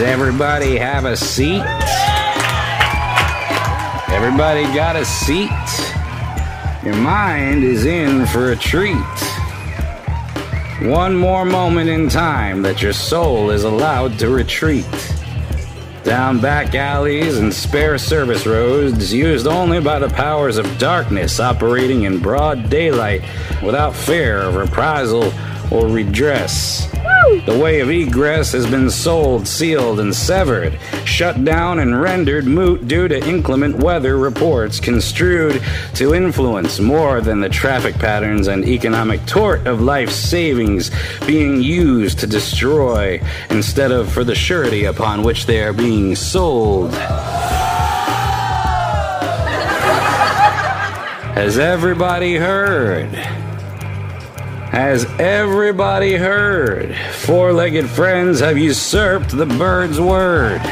Does everybody have a seat? Everybody got a seat? Your mind is in for a treat. One more moment in time that your soul is allowed to retreat. Down back alleys and spare service roads used only by the powers of darkness operating in broad daylight without fear of reprisal or redress. The way of egress has been sold, sealed, and severed, shut down and rendered moot due to inclement weather reports construed to influence more than the traffic patterns and economic tort of life's savings being used to destroy instead of for the surety upon which they are being sold. Has everybody heard? Has everybody heard? Four legged friends have usurped the bird's word.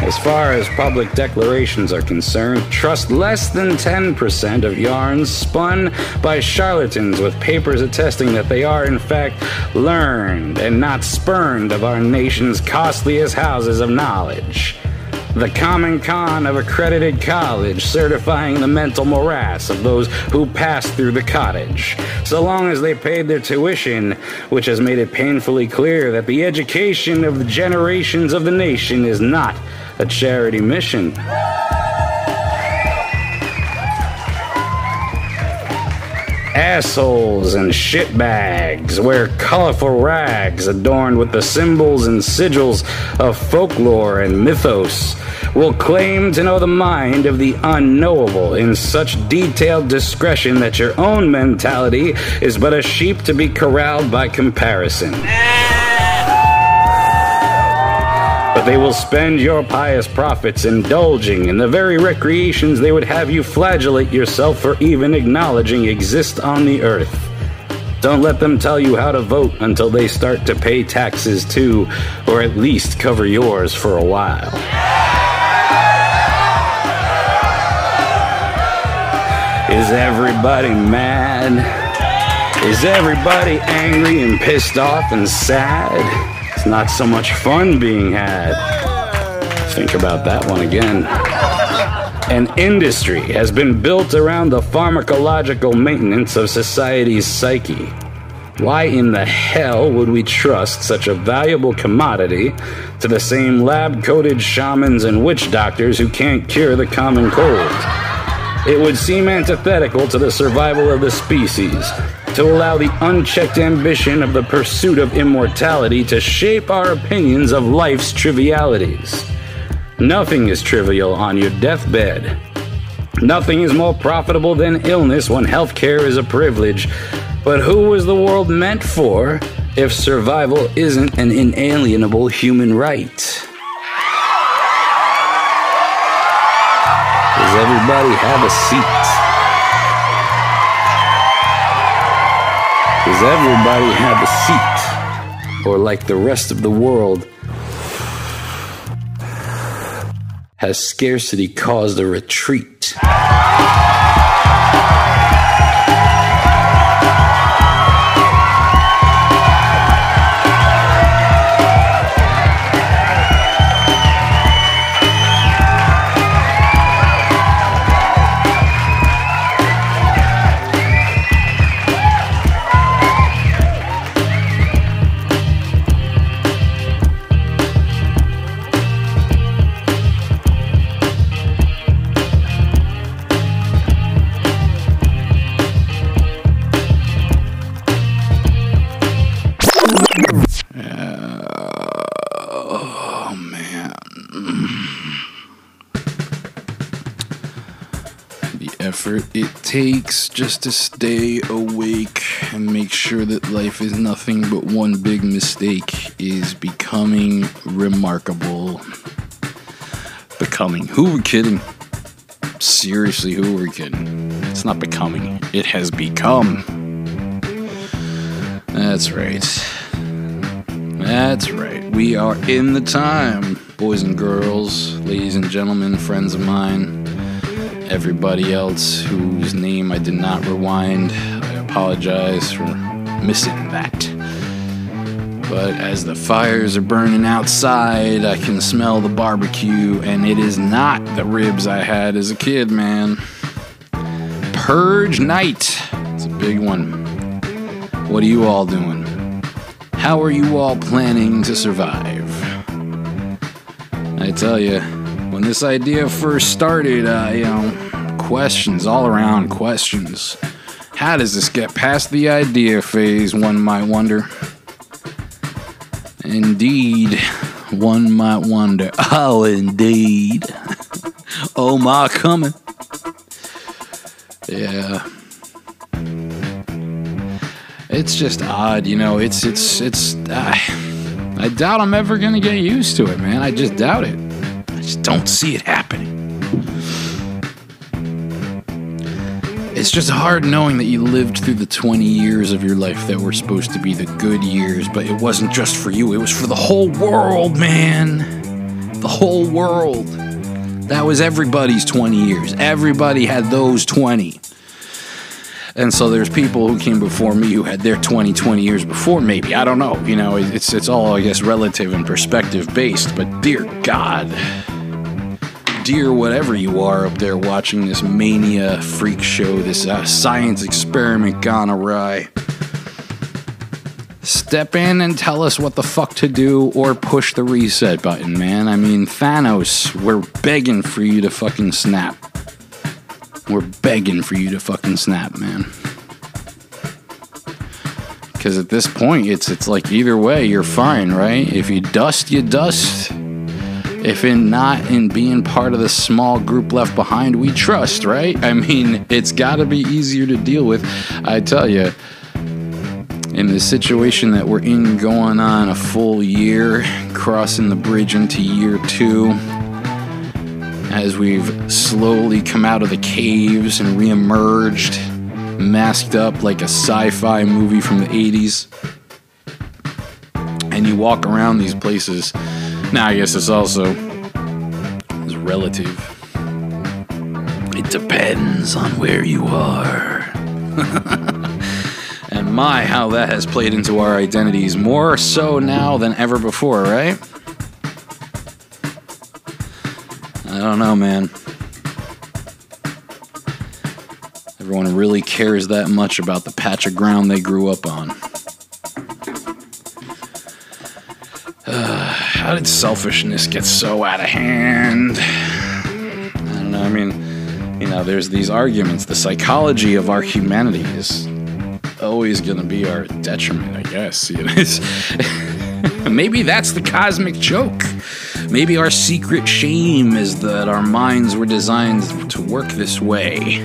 As far as public declarations are concerned, trust less than 10% of yarns spun by charlatans with papers attesting that they are, in fact, learned and not spurned of our nation's costliest houses of knowledge the Common Con of accredited college, certifying the mental morass of those who pass through the cottage, so long as they paid their tuition, which has made it painfully clear that the education of the generations of the nation is not a charity mission. Assholes and shitbags wear colorful rags adorned with the symbols and sigils of folklore and mythos will claim to know the mind of the unknowable in such detailed discretion that your own mentality is but a sheep to be corralled by comparison. But they will spend your pious profits indulging in the very recreations they would have you flagellate yourself for even acknowledging exist on the earth. Don't let them tell you how to vote until they start to pay taxes too, or at least cover yours for a while. Is everybody mad? Is everybody angry and pissed off and sad? It's not so much fun being had. Think about that one again. An industry has been built around the pharmacological maintenance of society's psyche. Why in the hell would we trust such a valuable commodity to the same lab coated shamans and witch doctors who can't cure the common cold? It would seem antithetical to the survival of the species to allow the unchecked ambition of the pursuit of immortality to shape our opinions of life's trivialities. Nothing is trivial on your deathbed. Nothing is more profitable than illness when healthcare is a privilege. But who was the world meant for if survival isn't an inalienable human right? Does everybody have a seat? Does everybody have a seat? Or, like the rest of the world, has scarcity caused a retreat? Takes just to stay awake and make sure that life is nothing but one big mistake is becoming remarkable. Becoming. Who are we kidding? Seriously, who are we kidding? It's not becoming, it has become. That's right. That's right. We are in the time, boys and girls, ladies and gentlemen, friends of mine everybody else whose name I did not rewind. I apologize for missing that. But as the fires are burning outside, I can smell the barbecue, and it is not the ribs I had as a kid, man. Purge night. It's a big one. What are you all doing? How are you all planning to survive? I tell you, when this idea first started, uh, you know, questions all around questions. How does this get past the idea phase, one might wonder? Indeed, one might wonder. Oh, indeed. oh, my coming. Yeah. It's just odd, you know. It's it's it's. Uh, I doubt I'm ever gonna get used to it, man. I just doubt it. Just don't see it happening. It's just hard knowing that you lived through the 20 years of your life that were supposed to be the good years, but it wasn't just for you, it was for the whole world, man. The whole world. That was everybody's 20 years. Everybody had those 20. And so there's people who came before me who had their 20, 20 years before maybe. I don't know. You know, it's it's all I guess relative and perspective based, but dear God dear whatever you are up there watching this mania freak show, this uh, science experiment gone awry. Step in and tell us what the fuck to do or push the reset button, man. I mean, Thanos, we're begging for you to fucking snap. We're begging for you to fucking snap, man. Because at this point, it's it's like either way, you're fine, right? If you dust, you dust if in not in being part of the small group left behind we trust, right? I mean, it's got to be easier to deal with. I tell you, in the situation that we're in going on a full year, crossing the bridge into year two, as we've slowly come out of the caves and reemerged, masked up like a sci fi movie from the 80s. And you walk around these places now, I guess it's also is relative. It depends on where you are. and my, how that has played into our identities more so now than ever before, right? I don't know, man. Everyone really cares that much about the patch of ground they grew up on. How did selfishness get so out of hand? I don't know. I mean, you know, there's these arguments. The psychology of our humanity is always going to be our detriment, I guess. You know? Maybe that's the cosmic joke. Maybe our secret shame is that our minds were designed to work this way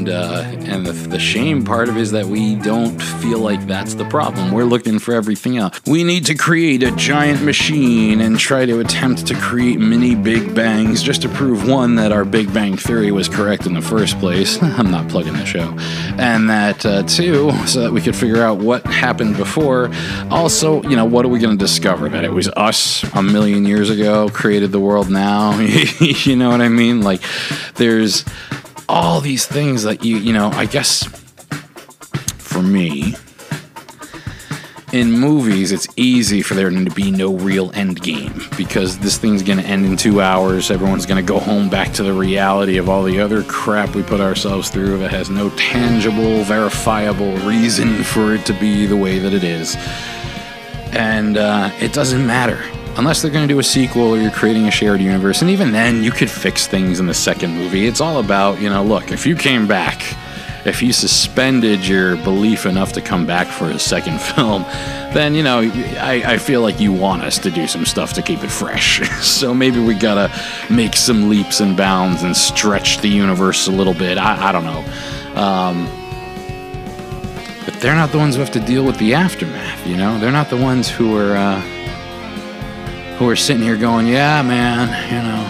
and uh, and the, the shame part of it is that we don't feel like that's the problem. We're looking for everything else. We need to create a giant machine and try to attempt to create mini Big Bangs just to prove one that our Big Bang theory was correct in the first place. I'm not plugging the show, and that uh, two, so that we could figure out what happened before. Also, you know, what are we going to discover? That it was us a million years ago created the world now. you know what I mean? Like, there's all these things that you, you know, I guess for me, in movies, it's easy for there to be no real end game because this thing's going to end in two hours. Everyone's going to go home back to the reality of all the other crap we put ourselves through that has no tangible, verifiable reason for it to be the way that it is. And uh, it doesn't matter unless they're going to do a sequel or you're creating a shared universe. And even then, you could fix things in the second movie. It's all about, you know, look, if you came back, if you suspended your belief enough to come back for a second film, then, you know, I, I feel like you want us to do some stuff to keep it fresh. so maybe we gotta make some leaps and bounds and stretch the universe a little bit. I, I don't know. Um, but they're not the ones who have to deal with the aftermath, you know? They're not the ones who are. Uh, who are sitting here going, yeah, man, you know,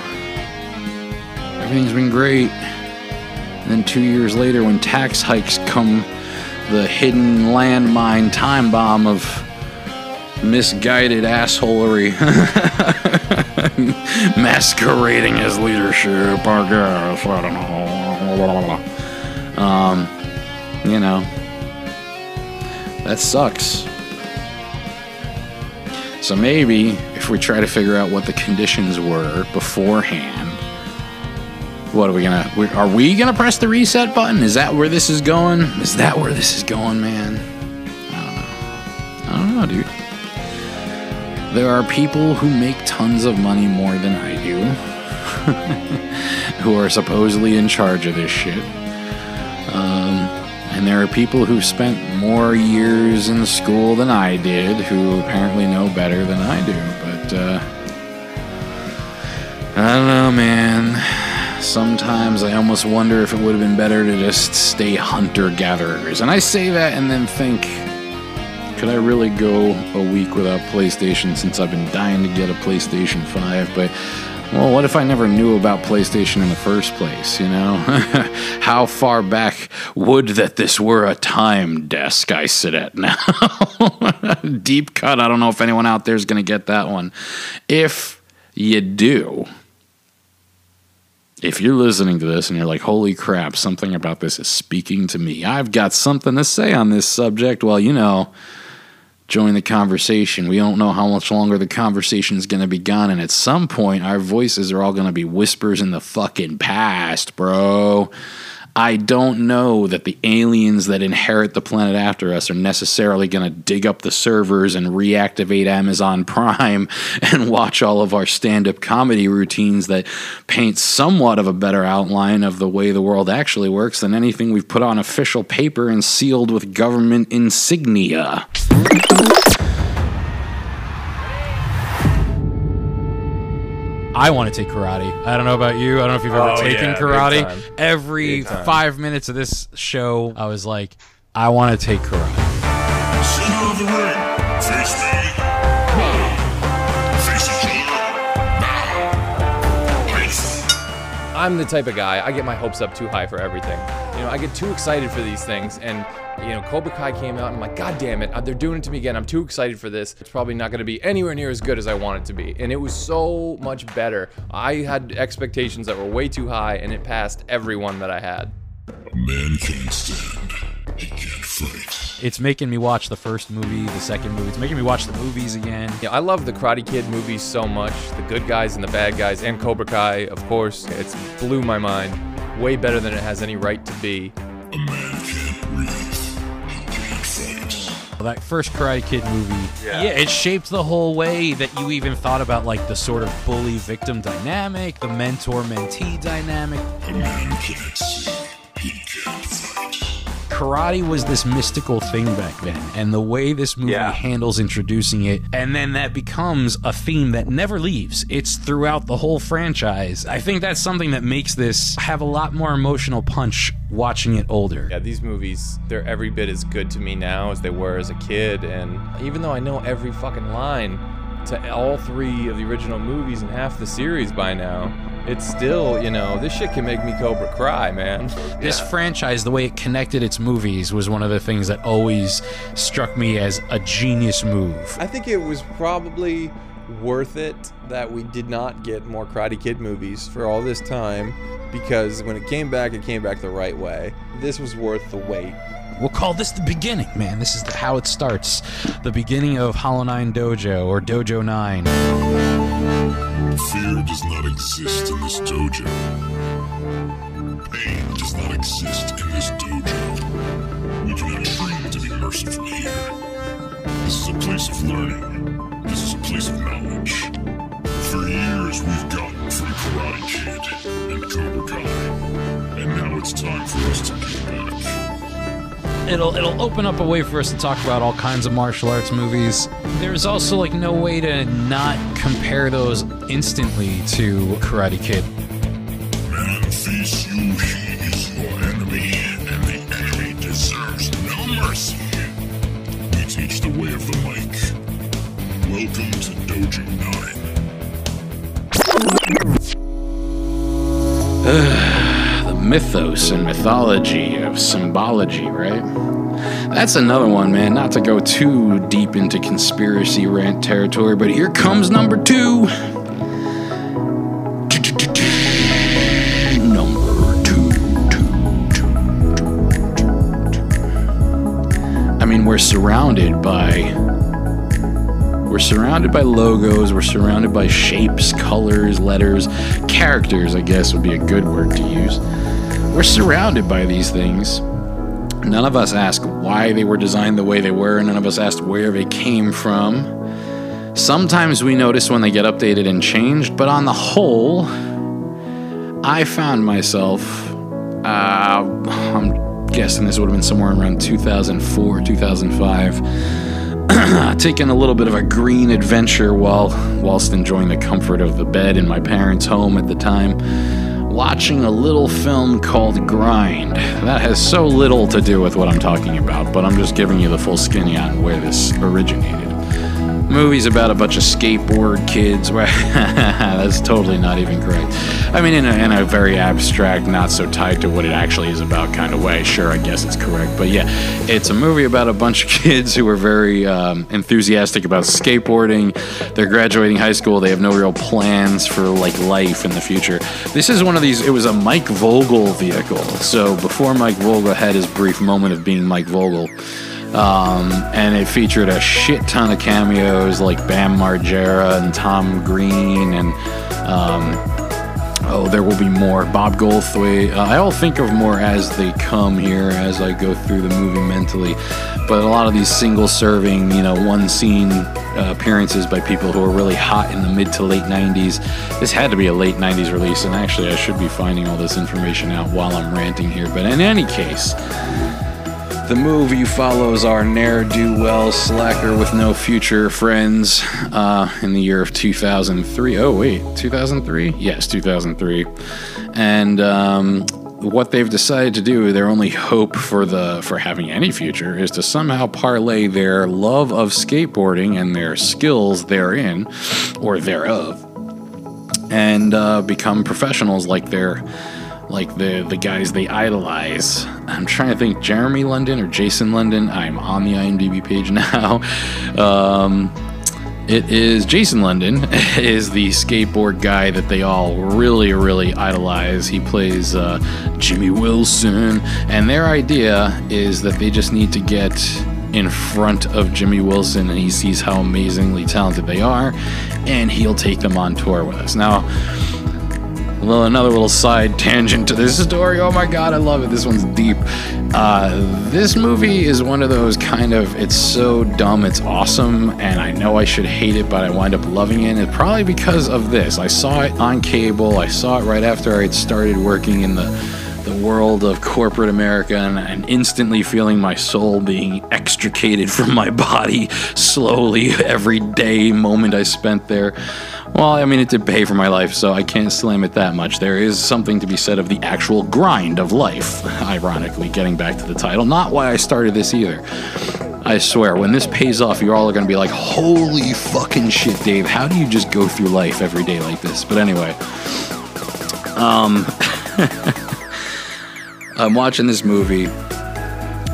everything's been great. And then two years later, when tax hikes come, the hidden landmine time bomb of misguided assholery masquerading as leadership, I guess. I don't know. Um, you know, that sucks. So maybe if we try to figure out what the conditions were beforehand, what are we gonna? Are we gonna press the reset button? Is that where this is going? Is that where this is going, man? I don't know, I don't know, dude. There are people who make tons of money more than I do, who are supposedly in charge of this shit. Um, and there are people who spent more years in school than I did, who apparently know better than I do. But uh, I don't know, man. Sometimes I almost wonder if it would have been better to just stay hunter gatherers. And I say that and then think, could I really go a week without PlayStation since I've been dying to get a PlayStation 5? But, well, what if I never knew about PlayStation in the first place, you know? How far back would that this were a time desk I sit at now? Deep cut. I don't know if anyone out there is going to get that one. If you do, if you're listening to this and you're like, holy crap, something about this is speaking to me, I've got something to say on this subject, well, you know, join the conversation. We don't know how much longer the conversation is going to be gone. And at some point, our voices are all going to be whispers in the fucking past, bro. I don't know that the aliens that inherit the planet after us are necessarily going to dig up the servers and reactivate Amazon Prime and watch all of our stand up comedy routines that paint somewhat of a better outline of the way the world actually works than anything we've put on official paper and sealed with government insignia. I want to take karate. I don't know about you. I don't know if you've ever Oh, taken yeah, karate. Every five minutes of this show, I was like, I want to take karate. I'm the type of guy, I get my hopes up too high for everything. You know, I get too excited for these things, and, you know, Cobra Kai came out, and I'm like, God damn it, uh, they're doing it to me again. I'm too excited for this. It's probably not going to be anywhere near as good as I want it to be. And it was so much better. I had expectations that were way too high, and it passed everyone that I had. Man can't stand. He can't fight. It's making me watch the first movie, the second movie. It's making me watch the movies again. Yeah, I love the Karate Kid movies so much. The good guys and the bad guys, and Cobra Kai, of course. It's blew my mind. Way better than it has any right to be. A man can't breathe. He can't fight. That first Karate Kid movie, yeah. it shaped the whole way that you even thought about like the sort of bully victim dynamic, the mentor mentee dynamic. A man can't see. He can't fight. Karate was this mystical thing back then and the way this movie Yeah. handles introducing it and then that becomes a theme that never leaves it's throughout the whole franchise i think that's something that makes this have a lot more emotional punch watching it older Yeah, these movies, they're every bit as good to me now as they were as a kid. And even though I know every fucking line to all three of the original movies and half the series by now, it's still, you know, this shit can make me Cobra cry, man. this franchise the way it connected its movies was one of the things that always struck me as a genius move I think it was probably worth it that we did not get more Karate Kid movies for all this time because when it came back, it came back the right way. This was worth the wait. We'll call this the beginning, man. This is the, how it starts. The beginning of Hollow Nine Dojo or Dojo 9. Fear does not exist in this dojo. Pain does not exist in this dojo. We do not train to be merciful here. This is a place of learning. This is a place of knowledge. For years, we've gotten from Karate Kid and Cobra Kai. And now it's time for us to give back. It'll it'll open up a way for us to talk about all kinds of martial arts movies. There's also like no way to not compare those instantly to Karate Kid. Man face you, he is your enemy, and the enemy deserves no mercy. We teach the way of the mic. Welcome to Dojo 9. Mythos and mythology of symbology, right? That's another one, man. Not to go too deep into conspiracy rant territory, but here comes number two. Number two. I mean, we're surrounded by We're surrounded by logos, we're surrounded by shapes, colors, letters, characters, I guess would be a good word to use. We're surrounded by these things. None of us ask why they were designed the way they were, and none of us asked where they came from. Sometimes we notice when they get updated and changed, but on the whole, I found myself, uh, I'm guessing this would have been somewhere around 2004, 2005, taking a little bit of a green adventure while whilst enjoying the comfort of the bed in my parents' home at the time, watching a little film called Grind. That has so little to do with what I'm talking about, but I'm just giving you the full skinny on where this originated. Movies about a bunch of skateboard kids. That's totally not even correct. I mean, in a, in a very abstract, not so tied to what it actually is about kind of way. Sure, I guess it's correct. But yeah, it's a movie about a bunch of kids who are very um, enthusiastic about skateboarding. They're graduating high school. They have no real plans for like life in the future. This is one of these. It was a Mike Vogel vehicle. So before Mike Vogel had his brief moment of being Mike Vogel. Um, and it featured a shit ton of cameos like Bam Margera and Tom Green and um, oh, there will be more. Bob Goldthwait. Uh, I'll think of more as they come here as I go through the movie mentally. But a lot of these single-serving, you know, one-scene uh, appearances by people who are really hot in the mid to late 90s. This had to be a late 90s release, and actually, I should be finding all this information out while I'm ranting here. But in any case. The movie follows our ne'er do well slacker with no future friends uh, in the year of 2003. Oh, wait, 2003? Yes, 2003. And um, what they've decided to do, their only hope for the for having any future is to somehow parlay their love of skateboarding and their skills therein or thereof and uh, become professionals like their like the the guys they idolize. I'm trying to think Jeremy London or Jason London. I'm on the IMDb page now. Um, it is Jason London is the skateboard guy that they all really really idolize. He plays uh, Jimmy Wilson, and their idea is that they just need to get in front of Jimmy Wilson and he sees how amazingly talented they are and he'll take them on tour with us. Now, well, another little side tangent to this story. Oh my god, I love it. This one's deep. Uh, this movie is one of those kind of, it's so dumb, it's awesome, and I know I should hate it, but I wind up loving it. And probably because of this. I saw it on cable, I saw it right after I had started working in the the world of corporate America and, and, instantly feeling my soul being extricated from my body slowly every day moment I spent there. Well, I mean, it did pay for my life, so I can't slam it that much. There is something to be said of the actual grind of life, ironically, getting back to the title. Not why I started this either. I swear, when this pays off, you're all going to be like, holy fucking shit, Dave, how do you just go through life every day like this? But anyway, um, I'm watching this movie,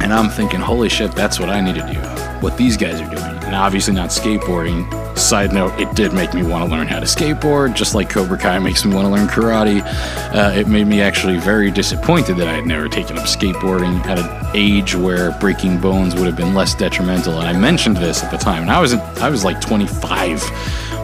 and I'm thinking, holy shit, that's what I need to do. What these guys are doing. And obviously not skateboarding Side note, it did make me want to learn how to skateboard, just like Cobra Kai makes me want to learn karate. Uh, it made me actually very disappointed that I had never taken up skateboarding at an age where breaking bones would have been less detrimental. And I mentioned this at the time, and I was I was like 25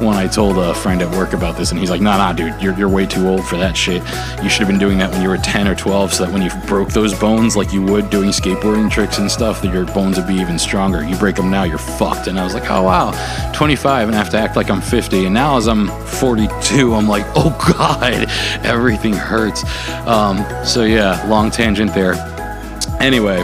when I told a friend at work about this, and he's like, "Nah, nah, dude, you're, you're way too old for that shit. You should have been doing that when you were 10 or 12, so that when you broke those bones, like you would doing skateboarding tricks and stuff, that your bones would be even stronger. You break them now, you're fucked." And I was like, "Oh wow, 25, and I have to act like I'm 50." And now, as I'm 42, I'm like, "Oh god, everything hurts." Um, so yeah, long tangent there. Anyway,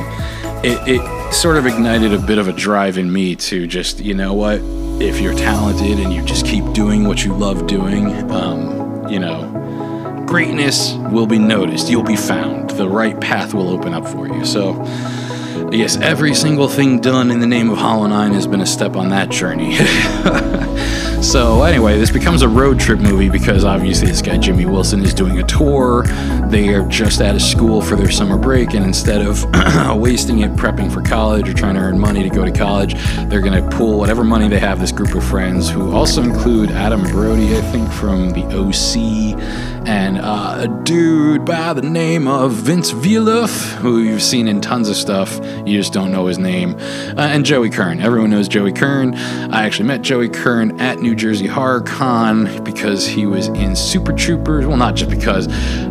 it, it sort of ignited a bit of a drive in me to just, you know what? If you're talented and you just keep doing what you love doing, um, you know, greatness will be noticed. You'll be found. The right path will open up for you. So, yes, every single thing done in the name of Hollow 9 has been a step on that journey. So anyway, this becomes a road trip movie because obviously this guy Jimmy Wilson is doing a tour. They are just out of school for their summer break, and instead of wasting it prepping for college or trying to earn money to go to college, they're gonna pool whatever money they have. This group of friends, who also include Adam Brody, I think from the OC, and uh, a dude by the name of Vince Vieluf, who you've seen in tons of stuff. You just don't know his name. Uh, and Joey Kern. Everyone knows Joey Kern. I actually met Joey Kern at New Jersey Horror Con because he was in Super Troopers. Well, not just because.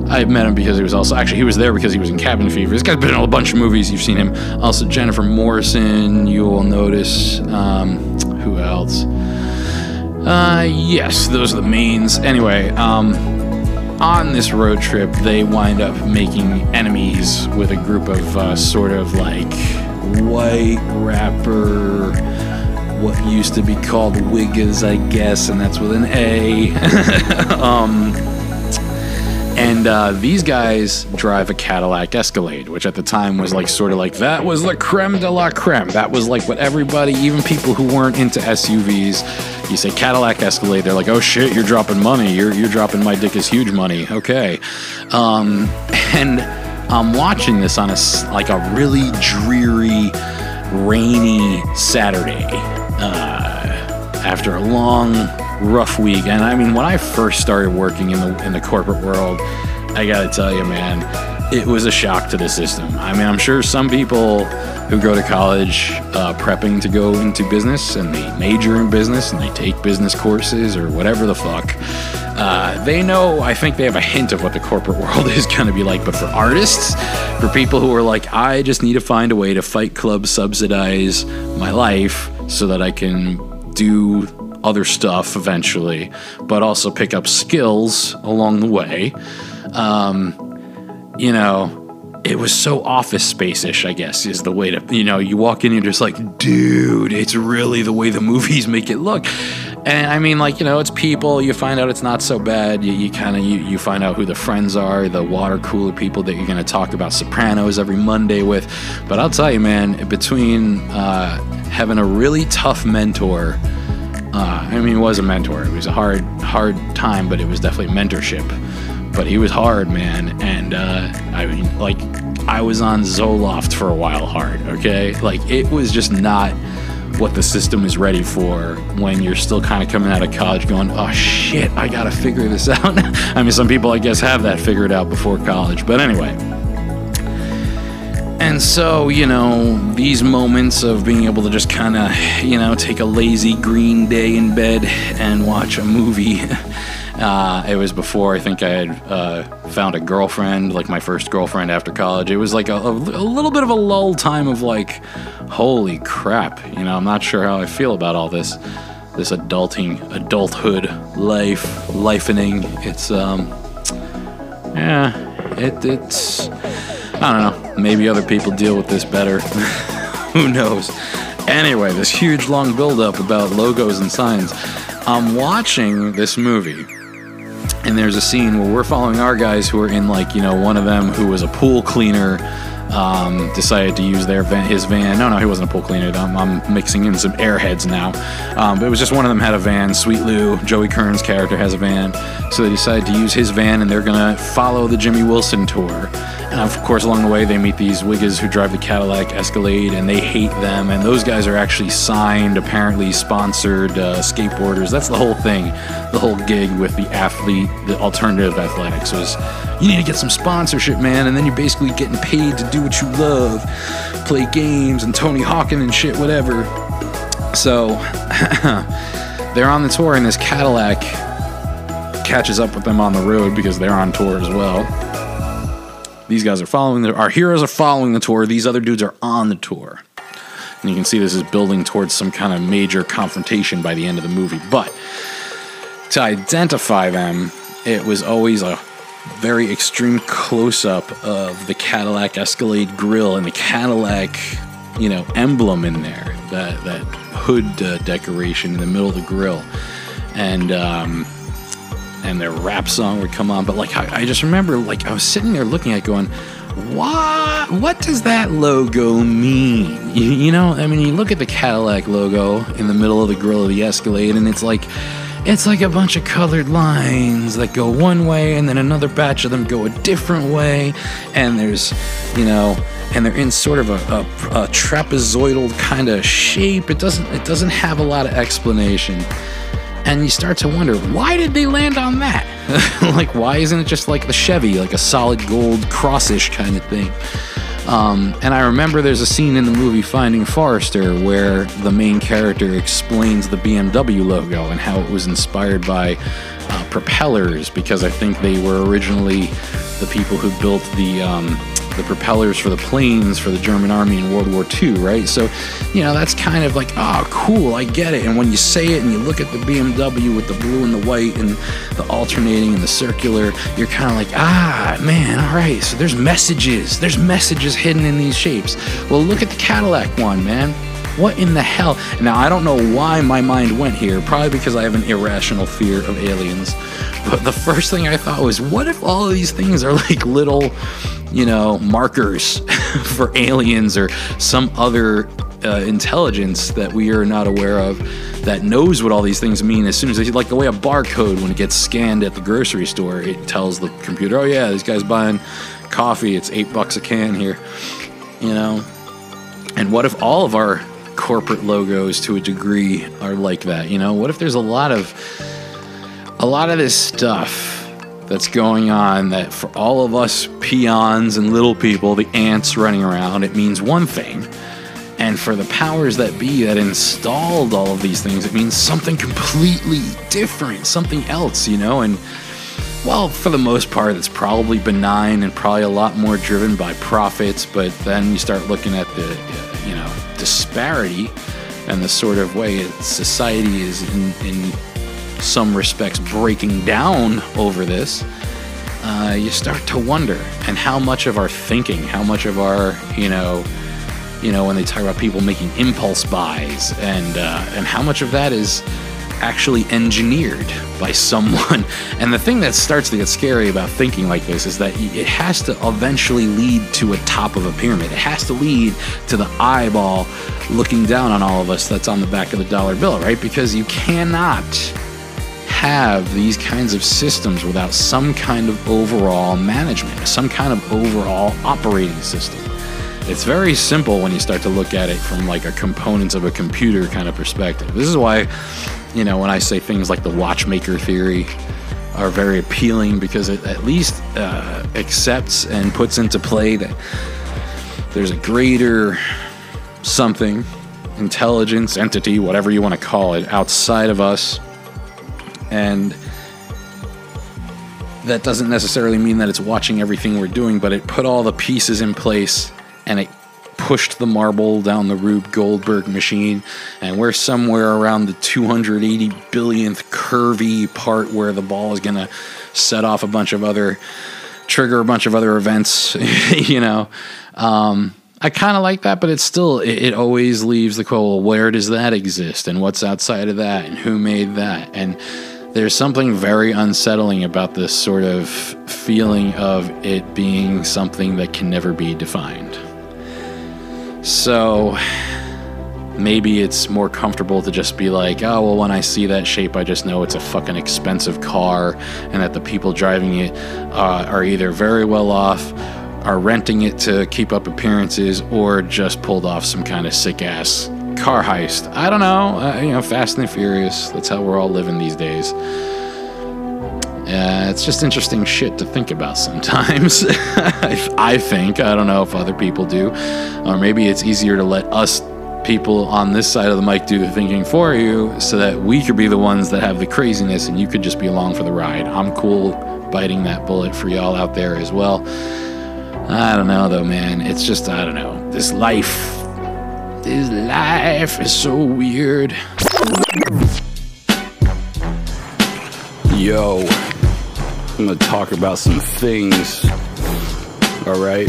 I met him because he was also actually he was there because he was in Cabin Fever. This guy's been in a bunch of movies. You've seen him. Also Jennifer Morrison. You will notice. Um, who else? Uh, yes, those are the mains. Anyway, um, on this road trip, they wind up making enemies with a group of uh, sort of like white rapper, what used to be called Wiggas, I guess, and that's with an A. um, and uh, these guys drive a Cadillac Escalade, which at the time was like sort of like that was la creme de la creme. That was like what everybody, even people who weren't into SUVs, you say Cadillac Escalade, they're like, oh shit, you're dropping money. You're you're dropping my dick is huge money. Okay, um, and I'm watching this on a like a really dreary, rainy Saturday. Uh, after a long, rough week. And I mean, when I first started working in the in the corporate world, I gotta tell you, man, it was a shock to the system. I mean, I'm sure some people who go to college uh, prepping to go into business and they major in business and they take business courses or whatever the fuck. Uh, they know, I think they have a hint of what the corporate world is going to be like. But for artists, for people who are like, I just need to find a way to Fight Club subsidize my life so that I can do other stuff eventually, but also pick up skills along the way. Um, you know, it was so office space ish, I guess, is the way to, you know, you walk in and you're just like, dude, it's really the way the movies make it look. And I mean, like, you know, it's people, you find out it's not so bad. You, you kind of, you, you find out who the friends are, the water cooler people that you're going to talk about Sopranos every Monday with. But I'll tell you, man, between uh, having a really tough mentor, uh, I mean, he was a mentor. It was a hard, hard time, but it was definitely mentorship. But he was hard, man. And uh, I mean, like, I was on Zoloft for a while hard, okay? Like, it was just not what the system is ready for when you're still kind of coming out of college going, oh shit, I gotta figure this out. I mean, some people, I guess, have that figured out before college. But anyway, and so, you know, these moments of being able to just kind of, you know, take a lazy green day in bed and watch a movie. Uh, it was before I think I had uh, found a girlfriend, like my first girlfriend after college. It was like a, a, a little bit of a lull time of like, holy crap, you know, I'm not sure how I feel about all this, this adulting, adulthood life, lifening. It's, um, yeah, it, it's, I don't know. Maybe other people deal with this better. Who knows? Anyway, this huge long buildup about logos and signs. I'm watching this movie, and there's a scene where we're following our guys who are in like you know one of them who was a pool cleaner. Um, decided to use their van, his van. No, no, he wasn't a pool cleaner. I'm, I'm mixing in some airheads now. Um, but it was just one of them had a van. Sweet Lou, Joey Kern's character has a van, so they decided to use his van, and they're gonna follow the Jimmy Wilson tour. Of course, along the way, they meet these Wiggas who drive the Cadillac Escalade, and they hate them. And those guys are actually signed, apparently sponsored uh, skateboarders. That's the whole thing, the whole gig with the athlete, the alternative athletics was you need to get some sponsorship, man, and then you're basically getting paid to do what you love, play games and Tony Hawking and shit, whatever. So they're on the tour, and this Cadillac catches up with them on the road because they're on tour as well. These guys are following the, our heroes are following the tour. These other dudes are on the tour. And you can see this is building towards some kind of major confrontation by the end of the movie. But to identify them, it was always a very extreme close up of the Cadillac Escalade grill and the Cadillac, you know, emblem in there, that that hood uh, decoration in the middle of the grill, and um, and their rap song would come on. But like I, I just remember, like I was sitting there looking at, going, what what does that logo mean? You, you know, I mean, you look at the Cadillac logo in the middle of the grill of the Escalade, and it's like it's like a bunch of colored lines that go one way and then another batch of them go a different way and there's you know and they're in sort of a, a, a trapezoidal kind of shape it doesn't it doesn't have a lot of explanation and you start to wonder why did they land on that? Like why isn't it just like the chevy like a solid gold crossish kind of thing? Um, and I remember there's a scene in the movie Finding Forrester where the main character explains the BMW logo and how it was inspired by uh, propellers because I think they were originally the people who built the um, the propellers for the planes for the German army in World War II, right? So, you know, that's kind of like, oh, cool, I get it. And when you say it and you look at the BMW with the blue and the white and the alternating and the circular, you're kind of like, ah, man, all right. So there's messages. There's messages hidden in these shapes. Well, look at the Cadillac one, man. What in the hell? Now, I don't know why my mind went here, probably because I have an irrational fear of aliens. But the first thing I thought was, what if all of these things are like little, you know, markers for aliens or some other uh, intelligence that we are not aware of that knows what all these things mean. As soon as they, like the way a barcode, when it gets scanned at the grocery store, it tells the computer, oh, yeah, this guy's buying coffee, it's eight bucks a can here, you know? And what if all of our corporate logos to a degree are like that you know? What if there's a lot of a lot of this stuff that's going on that for all of us peons and little people the ants running around it means one thing and for the powers that be that installed all of these things it means something completely different something else you know and well, for the most part, it's probably benign and probably a lot more driven by profits. But then you start looking at the, you know, disparity and the sort of way society is in, in some respects breaking down over this. Uh, you start to wonder, and how much of our thinking, how much of our, you know, you know, when they talk about people making impulse buys, and uh, and how much of that is actually engineered by someone. And the thing that starts to get scary about thinking like this is that it has to eventually lead to a top of a pyramid. It has to lead to the eyeball looking down on all of us that's on the back of the dollar bill, right? Because you cannot have these kinds of systems without some kind of overall management, some kind of overall operating system. It's very simple when you start to look at it from like a components of a computer kind of perspective. This is why you know, when I say things like the watchmaker theory are very appealing because it at least uh, accepts and puts into play that there's a greater something, intelligence, entity, whatever you want to call it, outside of us. And that doesn't necessarily mean that it's watching everything we're doing, but it put all the pieces in place and it pushed the marble down the Rube Goldberg machine, and we're somewhere around the 280 billionth curvy part where the ball is going to set off a bunch of other, trigger a bunch of other events, you know. Um, I kind of like that, but it's still, it, it always leaves the quote, well, where does that exist? And what's outside of that? And who made that? And there's something very unsettling about this sort of feeling of it being something that can never be defined. So maybe it's more comfortable to just be like, oh, well, when I see that shape, I just know it's a fucking expensive car and that the people driving it uh, are either very well off, are renting it to keep up appearances, or just pulled off some kind of sick ass car heist. I don't know. Uh, you know, Fast and Furious. That's how we're all living these days. Uh, it's just interesting shit to think about sometimes. I think. I don't know if other people do. Or maybe it's easier to let us people on this side of the mic do the thinking for you so that we could be the ones that have the craziness and you could just be along for the ride. I'm cool biting that bullet for y'all out there as well. I don't know though, man. It's just, I don't know. This life. This life is so weird. Yo, I'm gonna talk about some things. All right.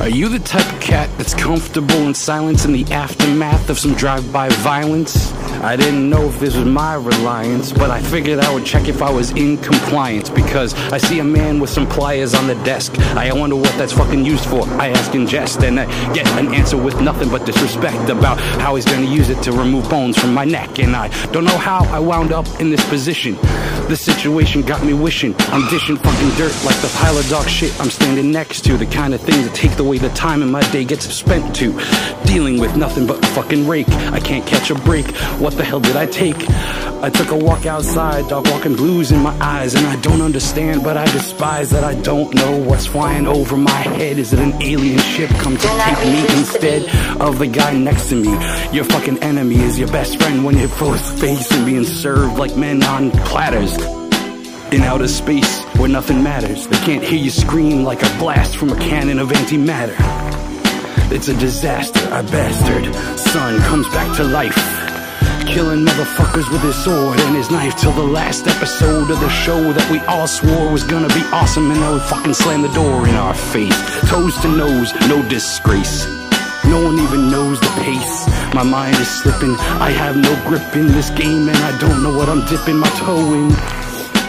Are you the type of cat that's comfortable in silence in the aftermath of some drive-by violence? I didn't know if this was my reliance, but I figured I would check if I was in compliance because I see a man with some pliers on the desk. I wonder what that's fucking used for. I ask in jest and I get an answer with nothing but disrespect about how he's gonna use it to remove bones from my neck. And I don't know how I wound up in this position. The situation got me wishing I'm dishing fucking dirt like the pile of dog shit I'm standing next to. The kind of things that take away the time in my day gets spent to. Dealing with nothing but fucking rake. I can't catch a break. What the hell did I take? I took a walk outside, dog walking blues in my eyes, and I don't understand, but I despise that I don't know what's flying over my head. Is it an alien ship come to take me instead of the guy next to me? Your fucking enemy is your best friend when you're both facing being served like men on platters. In outer space where nothing matters, they can't hear you scream like a blast from a cannon of antimatter. It's a disaster, our bastard son comes back to life. Killing motherfuckers with his sword and his knife till the last episode of the show that we all swore was gonna be awesome and I would fucking slam the door in our face. Toes to nose, no disgrace. No one even knows the pace. My mind is slipping. I have no grip in this game and I don't know what I'm dipping my toe in.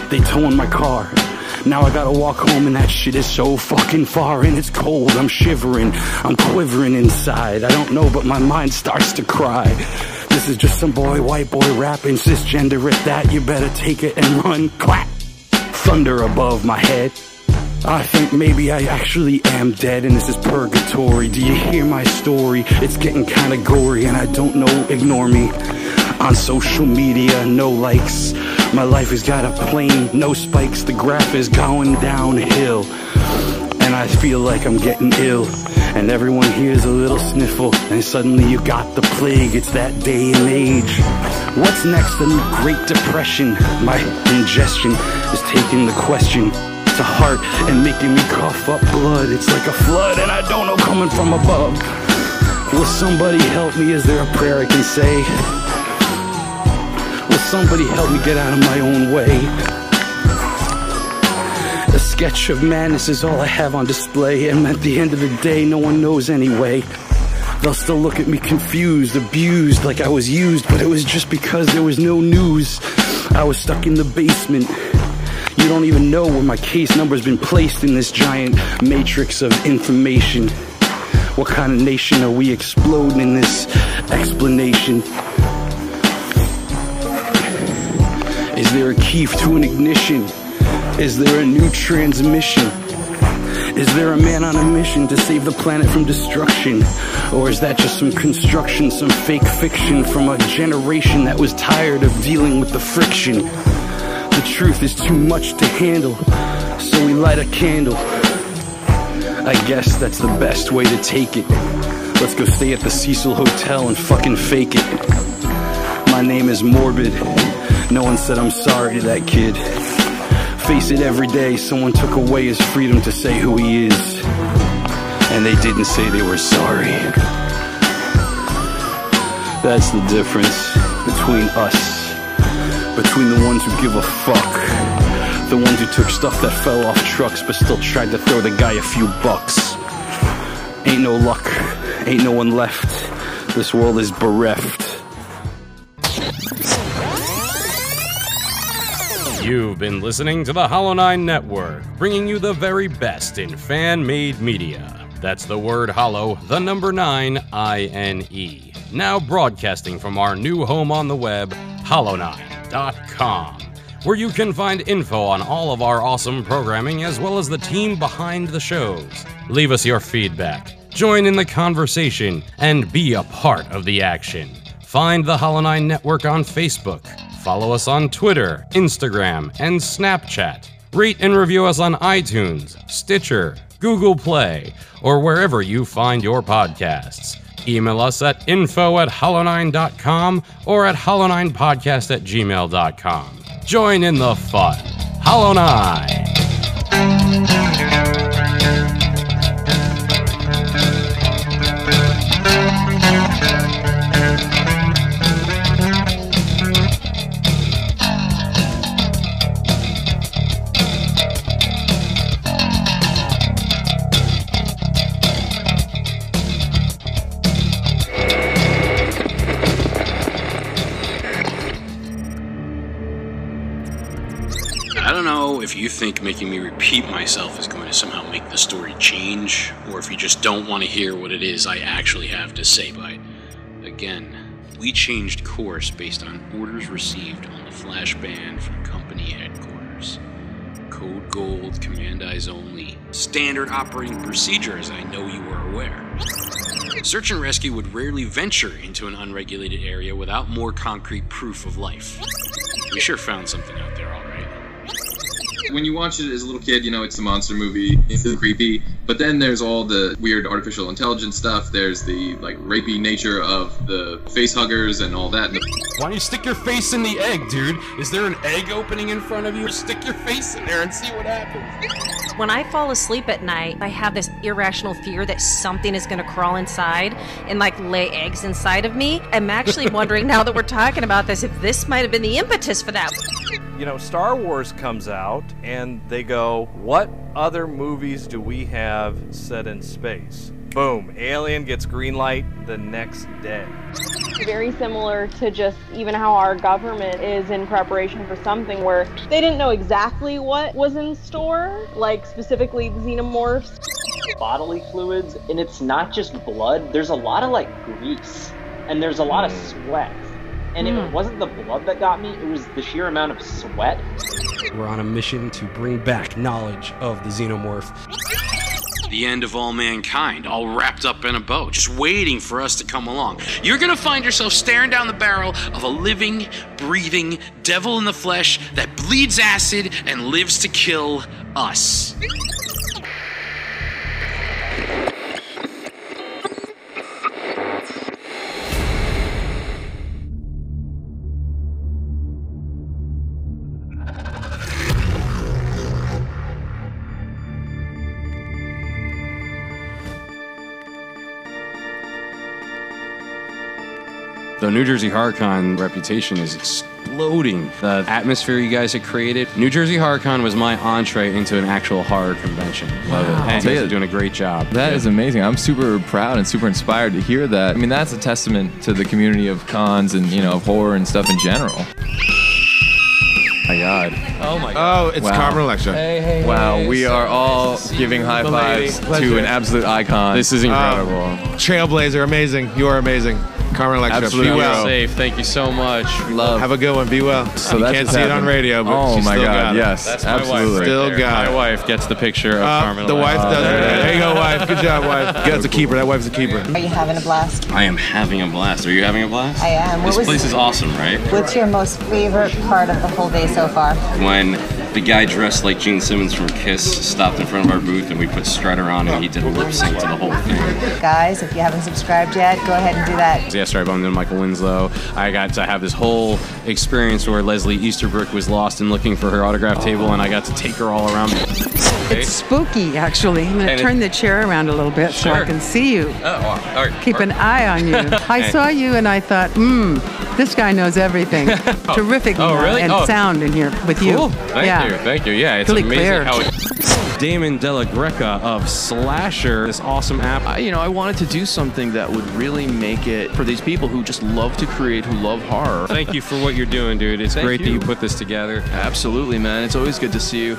They towing my car. Now I gotta walk home and that shit is so fucking far and it's cold. I'm shivering. I'm quivering inside. I don't know, but my mind starts to cry. This is just some boy, white boy rapping cisgender at that. You better take it and run. Clap. Thunder above my head. I think maybe I actually am dead and this is purgatory. Do you hear my story? It's getting kinda gory and I don't know, ignore me. On social media, no likes. My life has got a plane, no spikes. The graph is going downhill. And I feel like I'm getting ill. And everyone hears a little sniffle. And suddenly you got the plague. It's that day and age. What's next? The Great Depression. My ingestion is taking the question to heart and making me cough up blood. It's like a flood, and I don't know coming from above. Will somebody help me? Is there a prayer I can say? Somebody help me get out of my own way? A sketch of madness is all I have on display, and at the end of the day, no one knows anyway. They'll still look at me confused, abused, like I was used, but it was just because there was no news. I was stuck in the basement. You don't even know where my case number's been placed in this giant matrix of information. What kind of nation are we exploding in this explanation? Is there a key to an ignition? Is there a new transmission? Is there a man on a mission to save the planet from destruction? Or is that just some construction, some fake fiction from a generation that was tired of dealing with the friction? The truth is too much to handle, so we light a candle. I guess that's the best way to take it. Let's go stay at the Cecil Hotel and fucking fake it. My name is Morbid. No one said I'm sorry to that kid. Face it every day, someone took away his freedom to say who he is. And they didn't say they were sorry. That's the difference between us. Between the ones who give a fuck. The ones who took stuff that fell off trucks but still tried to throw the guy a few bucks. Ain't no luck. Ain't no one left. This world is bereft. You've been listening to the Hollow Nine Network, bringing you the very best in fan made media. That's the word hollow, the number nine, I N E. Now broadcasting from our new home on the web, hollow9.com, where you can find info on all of our awesome programming as well as the team behind the shows. Leave us your feedback, join in the conversation, and be a part of the action. Find the Hollow Nine Network on Facebook. Follow us on Twitter, Instagram, and Snapchat. Rate and review us on iTunes, Stitcher, Google Play, or wherever you find your podcasts. Email us at info at hollow9.com or at hollow9podcast at gmail.com. Join in the fun. Hollow 9! You think making me repeat myself is going to somehow make the story change, or if you just don't want to hear what it is I actually have to say, but again, We changed course based on orders received on the flash band from company headquarters. Code Gold, Command Eyes Only. Standard operating procedure, as I know you are aware. Search and rescue would rarely venture into an unregulated area without more concrete proof of life. We sure found something out there, right. When you watch it as a little kid, you know it's a monster movie. It's creepy. But then there's all the weird artificial intelligence stuff. There's the like rapey nature of the face huggers and all that. Why don't you stick your face in the egg, dude? Is there an egg opening in front of you? Stick your face in there and see what happens. When I fall asleep at night, I have this irrational fear that something is going to crawl inside and like lay eggs inside of me. I'm actually wondering now that we're talking about this if this might have been the impetus for that. You know, Star Wars comes out and they go, What other movies do we have set in space? Boom, Alien gets green light the next day. Very similar to just even how our government is in preparation for something where they didn't know exactly what was in store, like specifically the xenomorphs. Bodily fluids, and it's not just blood, there's a lot of like grease, and there's a lot of hmm. sweat. And if it hmm. wasn't the blood that got me, it was the sheer amount of sweat. We're on a mission to bring back knowledge of the xenomorph. The end of all mankind, all wrapped up in a bow, just waiting for us to come along. You're gonna find yourself staring down the barrel of a living, breathing devil in the flesh that bleeds acid and lives to kill us. The New Jersey HorrorCon reputation is exploding. The atmosphere you guys have created. New Jersey HorrorCon was my entree into an actual horror convention. Love it. Wow. And you Tell guys you- are doing a great job. That is amazing. I'm super proud and super inspired to hear that. I mean, that's a testament to the community of cons and, you know, of horror and stuff in general. My God. Oh my God. Oh, it's Carmen Electra. Hey, hey, Wow, hey, we are all nice giving high fives to an absolute icon. This is incredible. Um, trailblazer, amazing. You are amazing. Carmen Electra. Absolute Be well. Safe. Thank you so much. Love. Have a good one. Be well. So you that can't just see it on radio, but Oh she my still God, got it. yes, That's my absolutely. wife right Still there. got My wife gets the picture of Uh, Carmen. the wife does it. There you go, wife. Good job, wife. That's a keeper. That wife's a keeper. Are you having a blast? I am having a blast. Are you having a blast? I am. What This was- place is awesome, right? What's your most favorite part of the whole day so far? When the guy dressed like Gene Simmons from Kiss stopped in front of our booth and we put Strutter on and he did a lip sync to the whole thing. Guys, if you haven't subscribed yet, go ahead and do that. Yesterday, I bumped into Michael Winslow. I got to have this whole experience where Leslie Easterbrook was lost and looking for her autograph table, and I got to take her all around. It's spooky, actually. I'm going And to it- turn the chair around a little bit so I can see you. Oh, all right. Keep an eye on you. I Hey. saw you and I thought, hmm, this guy knows everything. Terrific Oh, really? and Oh. sound in here with you. Thank yeah. you. Thank you. Yeah, it's Really amazing clear. how it. Damon Della Greca of Slasher, this awesome app. I, you know, I wanted to do something that would really make it for these people who just love to create, who love horror. Thank you for what you're doing, dude. It's Thank great that you. you put this together. Absolutely, man. It's always good to see you.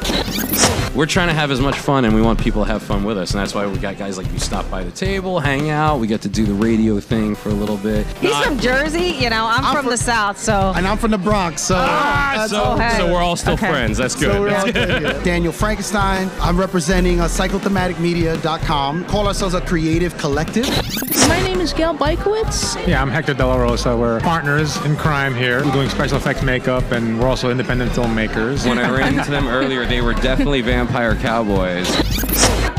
We're trying to have as much fun, and we want people to have fun with us, and that's why we got guys like you stop by the table, hang out. We get to do the radio thing for a little bit. He's from Jersey, you know, I'm, from, the South, so. And I'm from the Bronx, so. Ah, so, okay. so we're all still Okay. friends. That's good. So we're That's all good. good. Daniel Frankenstein. I'm representing uh, psychothematicmedia.com. Call ourselves a creative collective. My name is Gail Bykowitz. Yeah, I'm Hector De La Rosa. We're partners in crime here. We're doing special effects makeup, and we're also independent filmmakers. When I ran into them earlier, they were definitely vampire cowboys.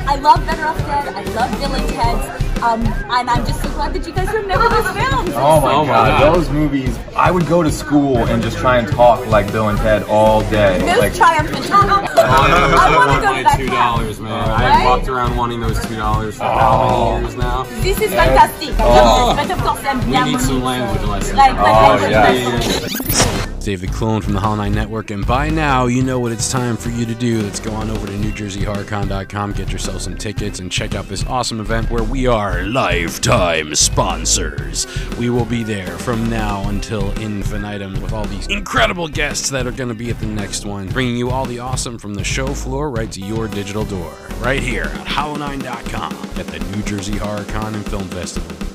I love Better Off Dead. I love Bill and Ted. Um, and I'm just so glad that you guys remember those films. Oh my, god. those movies! I would go to school and just try and talk like Bill and Ted all day. Those Like, triumphant times. I want to go to that two dollars, man. Right? I walked around wanting those two dollars for how many years now? This is fantastic. I love this. But of course, I'm Oh. We need some language lessons. Like, like, Oh, like, like- David Clone from the Hollow Nine Network, and by now you know what it's time for you to do. Let's go on over to NewJerseyHorrorCon.com, get yourself some tickets, and check out this awesome event where we are lifetime sponsors. We will be there from now until infinitum with all these incredible guests that are going to be at the next one, bringing you all the awesome from the show floor right to your digital door, right here at Hollow9.com at the New Jersey Horror Con and Film Festival.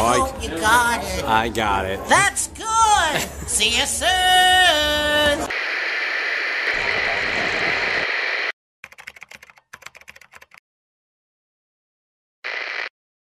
You got it. I got it. That's good. See you soon.